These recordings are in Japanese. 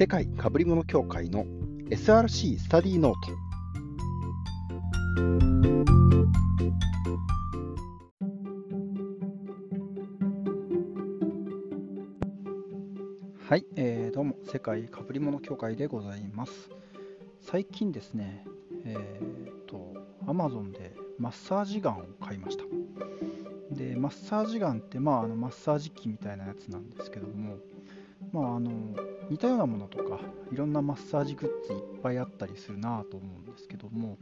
世界かぶり物協会の SRC スタディノート。はい、えー、どうも世界かぶり物協会でございます。最近ですねえー、と Amazon でマッサージガンを買いました。でマッサージガンって、まあ、あのマッサージ機みたいなやつなんですけども、まあ、あの似たようなものとかいろんなマッサージグッズいっぱいあったりするなと思うんですけども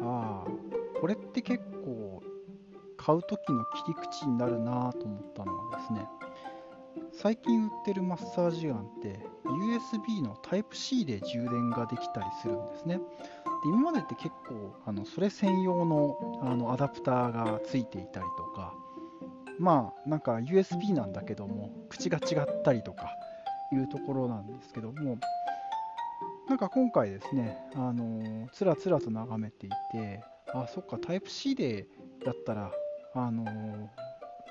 ああこれって結構買う時の切り口になるなと思ったのはですね最近売ってるマッサージガンって USB の Type-C で充電ができたりするんですね。で今までって結構あのそれ専用のあのアダプターがついていたりとかまあなんか USB なんだけども口が違ったりとかいうところなんですけどもなんか今回ですねあのつらつらと眺めていてあそっか Type-C でだったらあの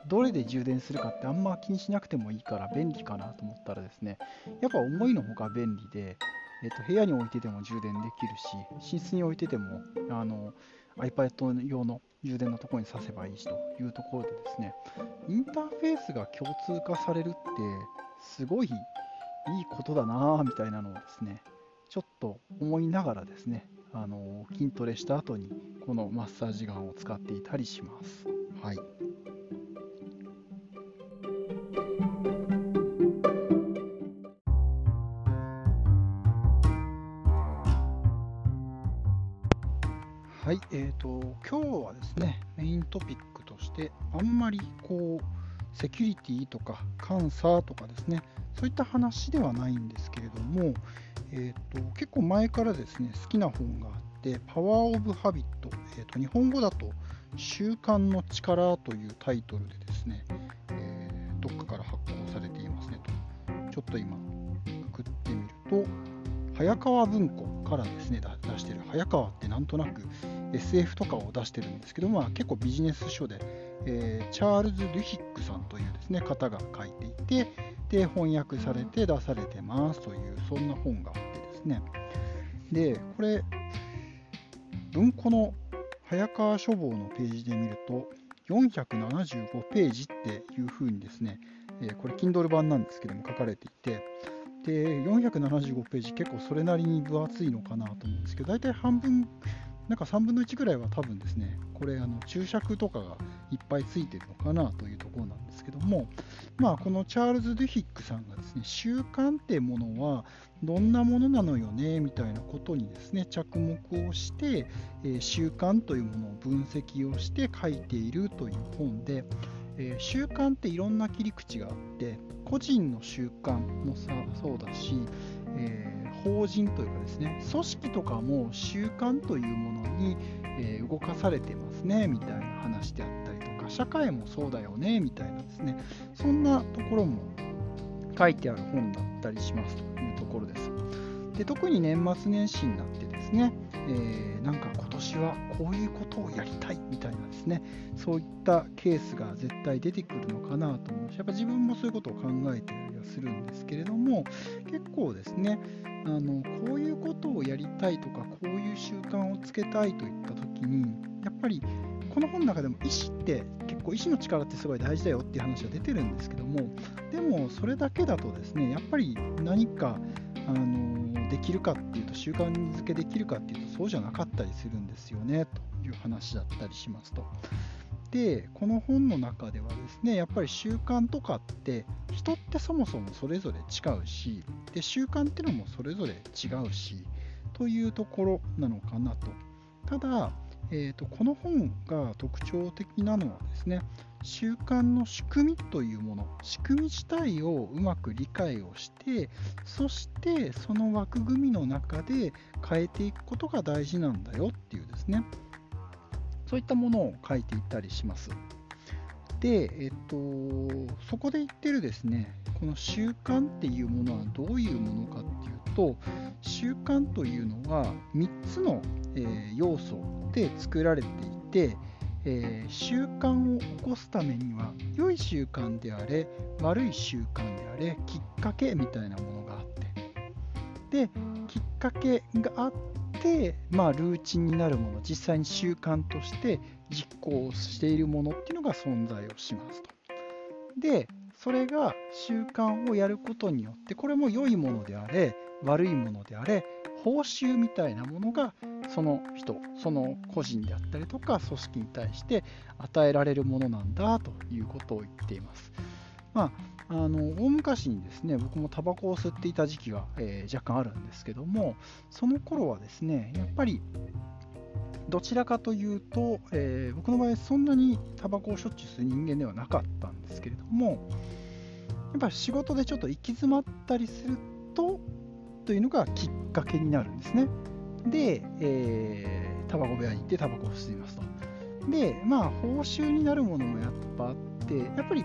どれで充電するかってあんま気にしなくてもいいから便利かなと思ったらですねやっぱ思いのほか便利で、えっと部屋に置いてても充電できるし寝室に置いててもあの iPad 用の充電のところに挿せばいいしというところでですね、インターフェースが共通化されるってすごいいいことだなぁみたいなのをですね、ちょっと思いながらですね、あの筋トレした後にこのマッサージガンを使っていたりします。はい。はい、えーと、今日はですね、メイントピックとして、あんまりこう、セキュリティとか監査とかですね、そういった話ではないんですけれども、えーと、結構前からですね、好きな本があって、パワー・オブ・ハビット、えーと、日本語だと、習慣の力というタイトルでですね、えー、どっかから発行されていますねと、ちょっと今、くくってみると、早川文庫からですね、出してる、早川ってなんとなく SF とかを出してるんですけど、まあ、結構ビジネス書で、えー、チャールズ・ルヒックさんというですね方が書いていてで翻訳されて出されてますというそんな本があってですね。でこれ文庫の早川書房のページで見ると475ページっていうふうにですね、え、これ Kindle 版なんですけども書かれていてで475ページ結構それなりに分厚いのかなと思うんですけど大体半分なんか3分の1ぐらいは多分ですね、これあの注釈とかがいっぱいついてるのかなというところなんですけども、まあ、このチャールズ・デュヒックさんがですね、習慣ってものはどんなものなのよねみたいなことにですね、着目をして、えー、習慣というものを分析をして書いているという本で、えー、習慣っていろんな切り口があって、個人の習慣もさそうだし、えー法人というかですね組織とかも習慣というものに、え、動かされてますねみたいな話であったりとか社会もそうだよねみたいなですねそんなところも書いてある本だったりしますというところです。で特に年末年始になってですね、えー、なんか今年はこういうことをやりたいみたいなですねそういったケースが絶対出てくるのかなと思う。しやっぱ自分もそういうことを考えてたりはするんですけれども結構ですねあのこういうことをやりたいとかこういう習慣をつけたいといった時にやっぱりこの本の中でも意思って結構意思の力ってすごい大事だよっていう話は出てるんですけどもでもそれだけだとですねやっぱり何かあのできるかっていうと習慣づけできるかっていうとそうじゃなかったりするんですよねという話だったりしますと。でこの本の中ではですねやっぱり習慣とかって人ってそもそもそれぞれ違うしで習慣っていうのもそれぞれ違うしというところなのかなとただ、えーと、この本が特徴的なのはですね習慣の仕組みというもの仕組み自体をうまく理解をしてそしてその枠組みの中で変えていくことが大事なんだよっていうですねそういったものを書いていったりします。で、えっと、そこで言ってるですね、この習慣っていうものはどういうものかっていうと、習慣というのは3つの、え、要素で作られていて、えー、習慣を起こすためには良い習慣であれ悪い習慣であれきっかけみたいなものがあってできっかけがあって、まあ、ルーチンになるもの実際に習慣として実行しているものっていうのが存在をしますと。でそれが習慣をやることによってこれも良いものであれ悪いものであれ報酬みたいなものがその人その個人であったりとか組織に対して与えられるものなんだということを言っています。まあ、あの大昔にですね僕もタバコを吸っていた時期が、えー、若干あるんですけどもその頃はですねやっぱりどちらかというと、えー、僕の場合そんなにタバコをしょっちゅう吸う人間ではなかったんですけれどもやっぱ仕事でちょっと行き詰まったりするとというのがきっかけになるんですねで、えー、タバコ部屋に行ってタバコを吸いますと。でまあ報酬になるものもやっぱあってやっぱり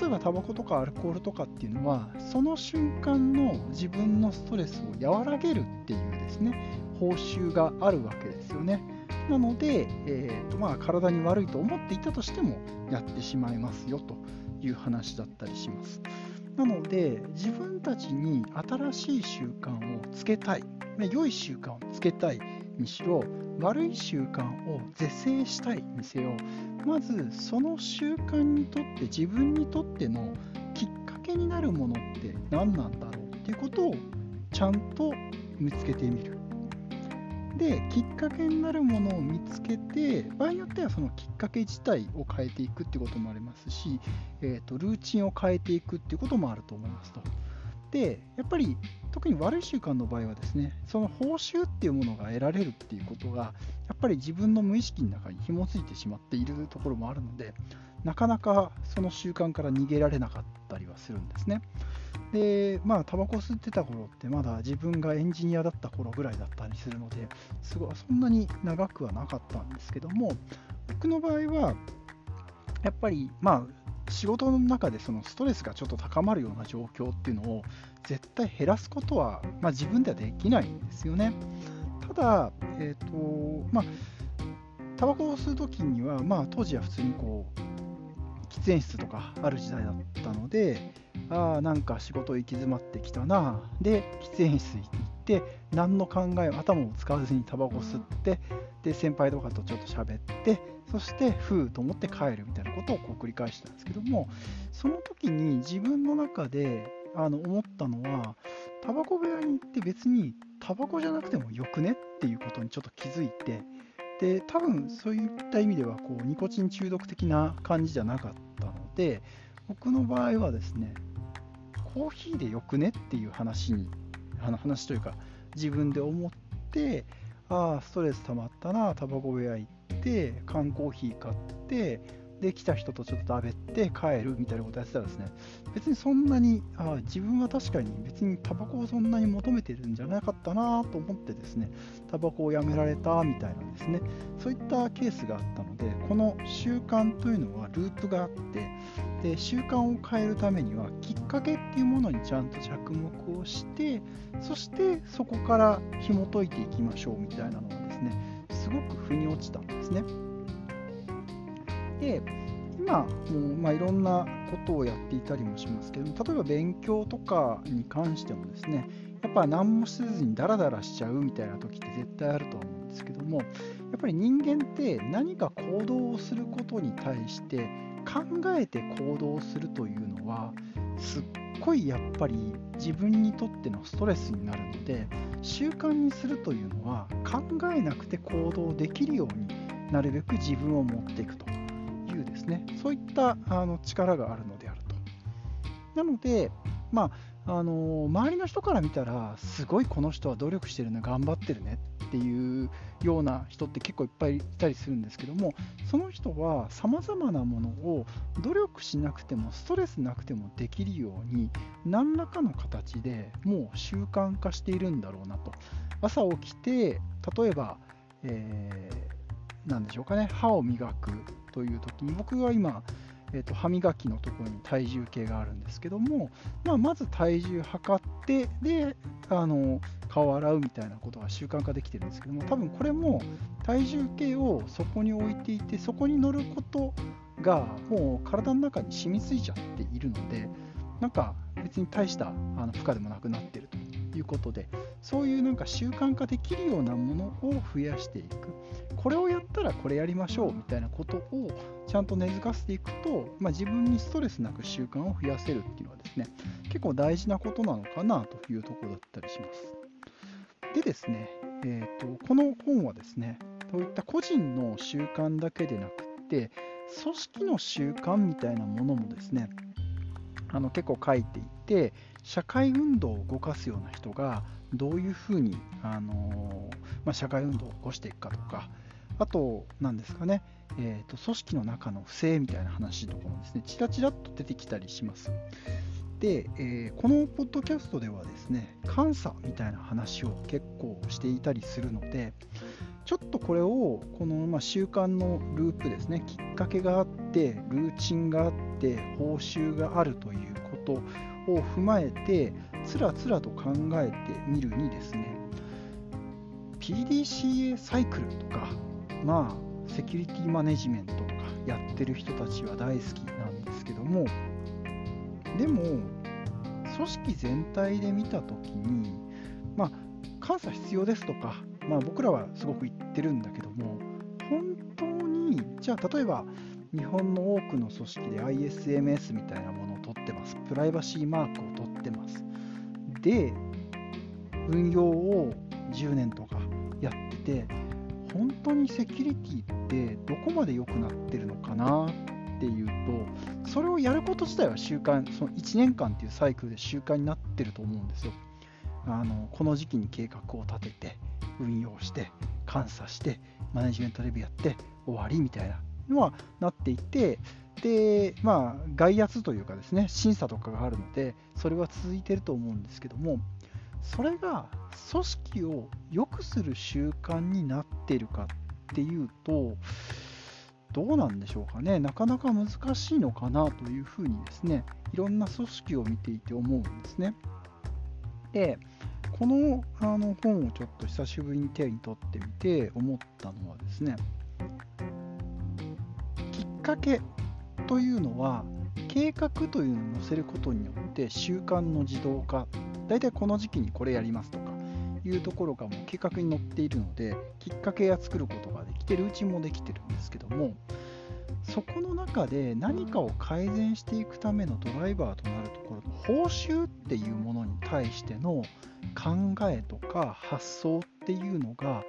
例えばタバコとかアルコールとかっていうのはその瞬間の自分のストレスを和らげるっていうですね報酬があるわけですよね。なので、えーとまあ、体に悪いと思っていたとしてもやってしまいますよという話だったりします。なので自分たちに新しい習慣をつけたい良い習慣をつけたいにしろ悪い習慣を是正したいにせよまずその習慣にとって自分にとってのきっかけになるものって何なんだろうっていうことをちゃんと見つけてみる。できっかけになるものを見つけて場合によってはそのきっかけ自体を変えていくっていうこともありますし、えーと、ルーチンを変えていくっていうこともあると思いますと。でやっぱり特に悪い習慣の場合はですねその報酬っていうものが得られるっていうことがやっぱり自分の無意識の中に紐づいてしまっているところもあるのでなかなかその習慣から逃げられなかったりはするんですね。でまあタバコ吸ってた頃ってまだ自分がエンジニアだった頃ぐらいだったりするのですごいそんなに長くはなかったんですけども僕の場合はやっぱりまあ仕事の中でそのストレスがちょっと高まるような状況っていうのを絶対減らすことは、まあ、自分ではできないんですよね。ただ、えーとまあ、タバコを吸う時には、まあ、当時は普通にこう喫煙室とかある時代だったので、ああ、なんか仕事行き詰まってきたな。で、喫煙室行って、何の考え、頭を使わずにタバコ吸って、で、先輩とかとちょっと喋って、そしてふうと思って帰るみたいなことをこう繰り返したんですけどもその時に自分の中であの思ったのはタバコ部屋に行って別にタバコじゃなくてもよくねっていうことにちょっと気づいてで多分そういった意味ではこうニコチン中毒的な感じじゃなかったので僕の場合はですねコーヒーでよくねっていう話に話というか自分で思ってああストレス溜まったなタバコ部屋行って缶コーヒー買ってで来た人とちょっと食べて帰るみたいなことやってたらですね別にそんなにあ自分は確かに別にタバコをそんなに求めてるんじゃなかったなと思ってですねタバコをやめられたみたいなですねそういったケースがあったのでこの習慣というのはループがあってで習慣を変えるためにはきっかけっていうものにちゃんと着目をしてそしてそこから紐解いていきましょうみたいなのをですねすごく腑に落ちたんですね。で今もう、まあ、いろんなことをやっていたりもしますけど例えば勉強とかに関してもですねやっぱ何もせずにダラダラしちゃうみたいな時って絶対あると思うんですけどもやっぱり人間って何か行動をすることに対して考えて行動するというのはすっごいやっぱり自分にとってのストレスになるので習慣にするというのは考えなくて行動できるようになるべく自分を持っていくと。いうですね。そういったあの力があるのであると。なので、まあ、あの周りの人から見たらすごいこの人は努力してるね頑張ってるねっていうような人って結構いっぱいいたりするんですけどもその人はさまざまなものを努力しなくてもストレスなくてもできるように何らかの形でもう習慣化しているんだろうなと。朝起きて例えば、えー、何でしょうかね歯を磨く。という時に僕は今えーと、歯磨きのところに体重計があるんですけども、まあ、まず体重測ってであの顔洗うみたいなことが習慣化できてるんですけども多分これも体重計をそこに置いていてそこに乗ることがもう体の中に染みついちゃっているのでなんか別に大したあの負荷でもなくなってるということでそういうなんか習慣化できるようなものを増やしていくこれをやったらこれやりましょうみたいなことをちゃんと根付かせていくと、まあ、自分にストレスなく習慣を増やせるっていうのはですね結構大事なことなのかなというところだったりします。でですね、えーと、この本はですねそういった個人の習慣だけでなくて組織の習慣みたいなものもですねあの結構書いていて社会運動を動かすような人がどういうふうに、あのまあ、社会運動を起こしていくかとかあと何ですかね、えーと、組織の中の不正みたいな話とかもですねちらちらっと出てきたりします。で、えー、このポッドキャストではですね監査みたいな話を結構していたりするのでちょっとこれをこのま習慣のループですねきっかけがあっててルーチンがあって報酬があるということを踏まえてつらつらと考えてみるにですね PDCA サイクルとかまあセキュリティマネジメントとかやってる人たちは大好きなんですけどもでも組織全体で見た時にまあ監査必要ですとかまあ、僕らはすごく言ってるんだけども本当にじゃあ例えば日本の多くの組織で ISMS みたいなものを取ってます。プライバシーマークを取ってます。で運用を10年とかやってて本当にセキュリティってどこまで良くなってるのかなっていうとそれをやること自体は習慣その1年間っていうサイクルで習慣になってると思うんですよ。あのこの時期に計画を立てて運用して監査してマネジメントレビューやって終わりみたいなのはなっていてでまあ外圧というかですね審査とかがあるのでそれは続いてると思うんですけどもそれが組織を良くする習慣になってるかっていうとどうなんでしょうかね。なかなか難しいのかなというふうにですねいろんな組織を見ていて思うんですね。でこのあの本をちょっと久しぶりに手に取ってみて思ったのはですねっかけというのは計画というのを載せることによって習慣の自動化大体この時期にこれやりますとかいうところがもう計画に載っているのできっかけが作ることができてるうちもできてるんですけどもそこの中で何かを改善していくためのドライバーとなるところの報酬っていうものに対しての考えとか発想っていうのが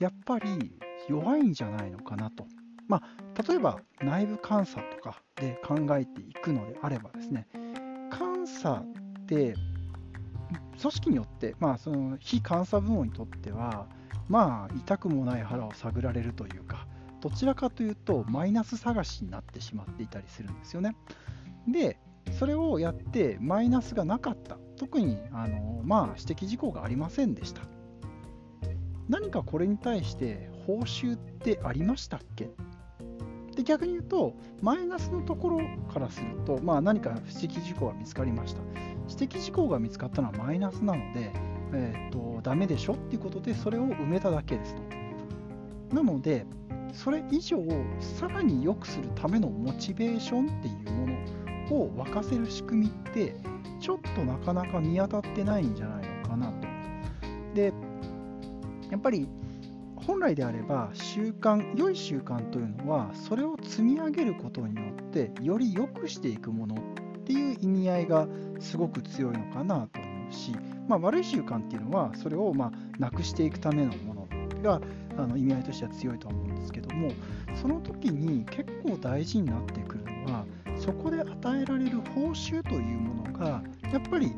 やっぱり弱いんじゃないのかなと。まあ、例えば内部監査とかで考えていくのであればですね監査って組織によって、まあ、その非監査部門にとってはまあ痛くもない腹を探られるというかどちらかというとマイナス探しになってしまっていたりするんですよね。でそれをやってマイナスがなかった特にあの、まあ、指摘事項がありませんでした。何かこれに対して報酬ってありましたっけ？で逆に言うと、マイナスのところからすると、まあ、何か指摘事項が見つかりました。指摘事項が見つかったのはマイナスなので、えーと、ダメでしょっていうことで、それを埋めただけですと。なので、それ以上、さらに良くするためのモチベーションっていうものを沸かせる仕組みって、ちょっとなかなか見当たってないんじゃないのかなと。で、やっぱり本来であれば習慣、良い習慣というのは、それを積み上げることによって、より良くしていくものっていう意味合いがすごく強いのかなと思うし、まあ、悪い習慣っていうのは、それをまなくしていくためのものがあの意味合いとしては強いと思うんですけども、その時に結構大事になってくるのは、そこで与えられる報酬というものがやっぱり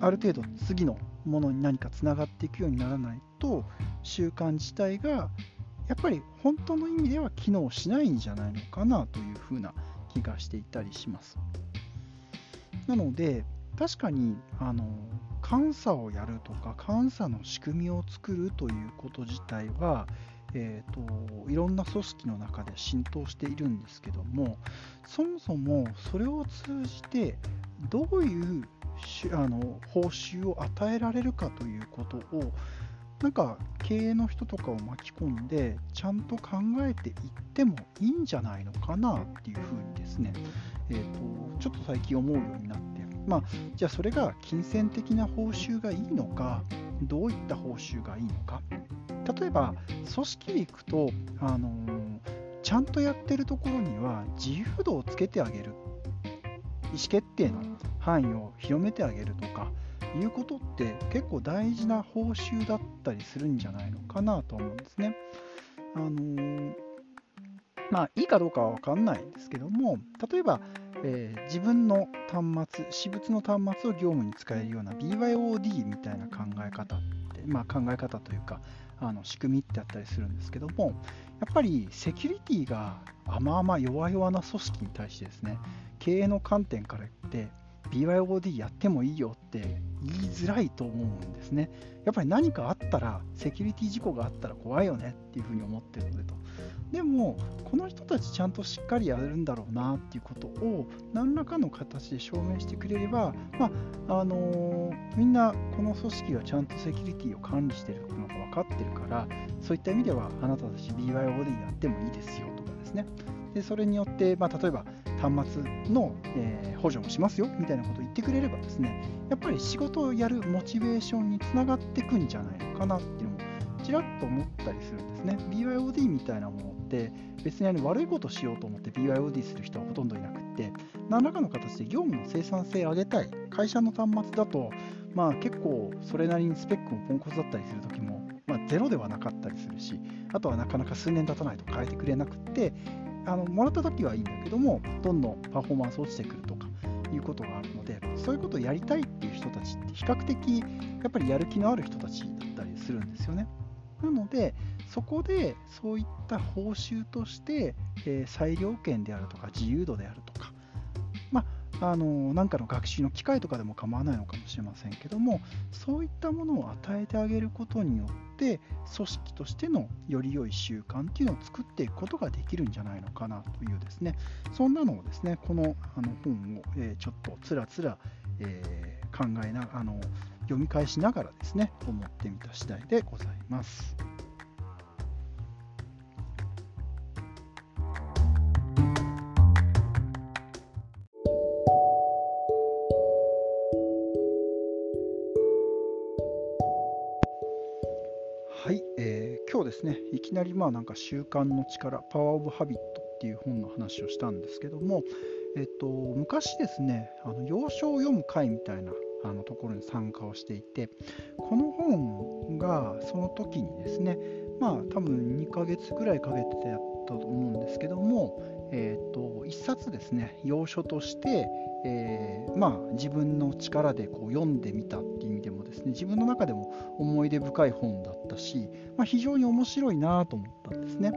ある程度次のものに何かつながっていくようにならないと習慣自体がやっぱり本当の意味では機能しないんじゃないのかなというふうな気がしていたりします。なので確かにあの監査をやるとか監査の仕組みを作るということ自体はえーと、いろんな組織の中で浸透しているんですけどもそもそもそれを通じてどういうあの報酬を与えられるかということをなんか経営の人とかを巻き込んでちゃんと考えていってもいいんじゃないのかなっていうふうにですね、えーと、ちょっと最近思うようになってまあ、じゃあそれが金銭的な報酬がいいのか、どういった報酬がいいのか。例えば、組織でいくと、あのー、ちゃんとやってるところには自由度をつけてあげる。意思決定の範囲を広めてあげるとか、いうことって結構大事な報酬だったりするんじゃないのかなと思うんですね。あのー、まあ、いいかどうかは分かんないんですけども、例えば、えー、自分の端末、私物の端末を業務に使えるような BYOD みたいな考え方って、まあ、考え方というか、あの仕組みってあったりするんですけども、やっぱりセキュリティが甘々弱々な組織に対してですね、経営の観点から言って、BYOD やってもいいよって言いづらいと思うんですね。やっぱり何かあったら、セキュリティ事故があったら怖いよねっていうふうに思ってるのでと。でも、この人たちちゃんとしっかりやるんだろうなっていうことを何らかの形で証明してくれれば、まああのー、みんなこの組織がちゃんとセキュリティを管理してるのが分かってるから、そういった意味ではあなたたち BYOD やってもいいですよとかですね。でそれによって、まあ、例えば端末の、えー、補助もしますよみたいなことを言ってくれればですねやっぱり仕事をやるモチベーションにつながっていくんじゃないのかなっていうのもちらっと思ったりするんですね BYOD みたいなものって別にあの悪いことしようと思って BYOD する人はほとんどいなくって何らかの形で業務の生産性を上げたい会社の端末だとまあ結構それなりにスペックもポンコツだったりする時も、ゼロではなかったりするし、あとはなかなか数年経たないと変えてくれなくって、あのもらった時はいいんだけどもどんどんパフォーマンス落ちてくるとかいうことがあるのでそういうことをやりたいっていう人たちって比較的やっぱりやる気のある人たちだったりするんですよね。なのでそこでそういった報酬として、えー、裁量権であるとか自由度であるとあの何かの学習の機会とかでも構わないのかもしれませんけどもそういったものを与えてあげることによって組織としてのより良い習慣っていうのを作っていくことができるんじゃないのかなというですねそんなのをですねこのあの本を、え、ちょっとつらつら、え、考えなあの読み返しながらですね思ってみた次第でございます。ですね、いきなりまあなんか習慣の力、パワーオブハビットっていう本の話をしたんですけども、えっと、昔ですね、あの幼少を読む会みたいなあのところに参加をしていて、この本がその時にですね、まあ多分2ヶ月ぐらいかけてやったと思うんですけども、えっと、1冊ですね、要所として、えー、まあ、自分の力でこう読んでみたっていう意味でもですね自分の中でも思い出深い本だったし、まあ、非常に面白いなと思ったんですね。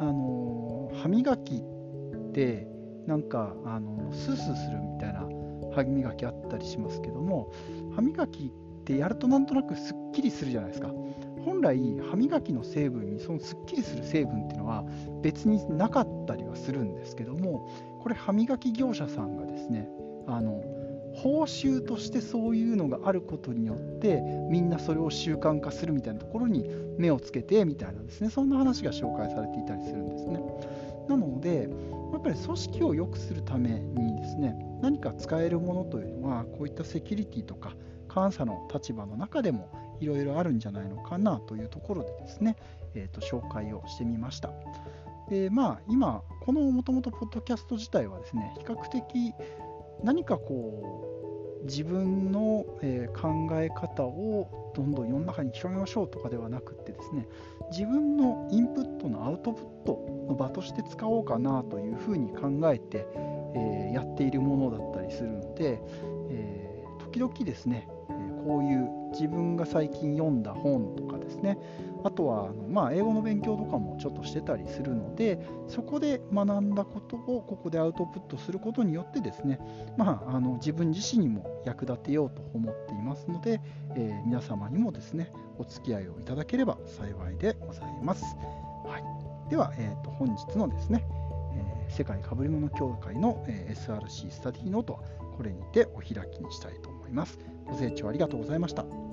あの歯磨きってなんかあのスースーするみたいな歯磨きあったりしますけども歯磨きってやるとなんとなくすっきりするじゃないですか。本来歯磨きの成分にそのすっきりする成分っていうのは別になかったりはするんですけどもこれ歯磨き業者さんがですねあの報酬としてそういうのがあることによってみんなそれを習慣化するみたいなところに目をつけてみたいなですねそんな話が紹介されていたりするんですね。なのでやっぱり組織を良くするためにですね何か使えるものというのはこういったセキュリティとか監査の立場の中でもいろいろあるんじゃないのかなというところでですね、えー、と紹介をしてみました。でまあ今このもともとポッドキャスト自体はですね比較的何かこう自分の、え考え方をどんどん世の中に広げましょうとかではなくってですね自分のインプットのアウトプットの場として使おうかなというふうに考えて、えやっているものだったりするので、え時々ですね、こういう自分が最近読んだ本とかですね。あとはあの、まあ、英語の勉強とかもちょっとしてたりするのでそこで学んだことをここでアウトプットすることによってですね、まあ、あの自分自身にも役立てようと思っていますので、えー、皆様にもですねお付き合いをいただければ幸いでございます。はい、では、えー、と本日のですね、えー、世界かぶり物協会の、え SRC スタディノートはこれにてお開きにしたいと思います。ます。ご清聴ありがとうございました。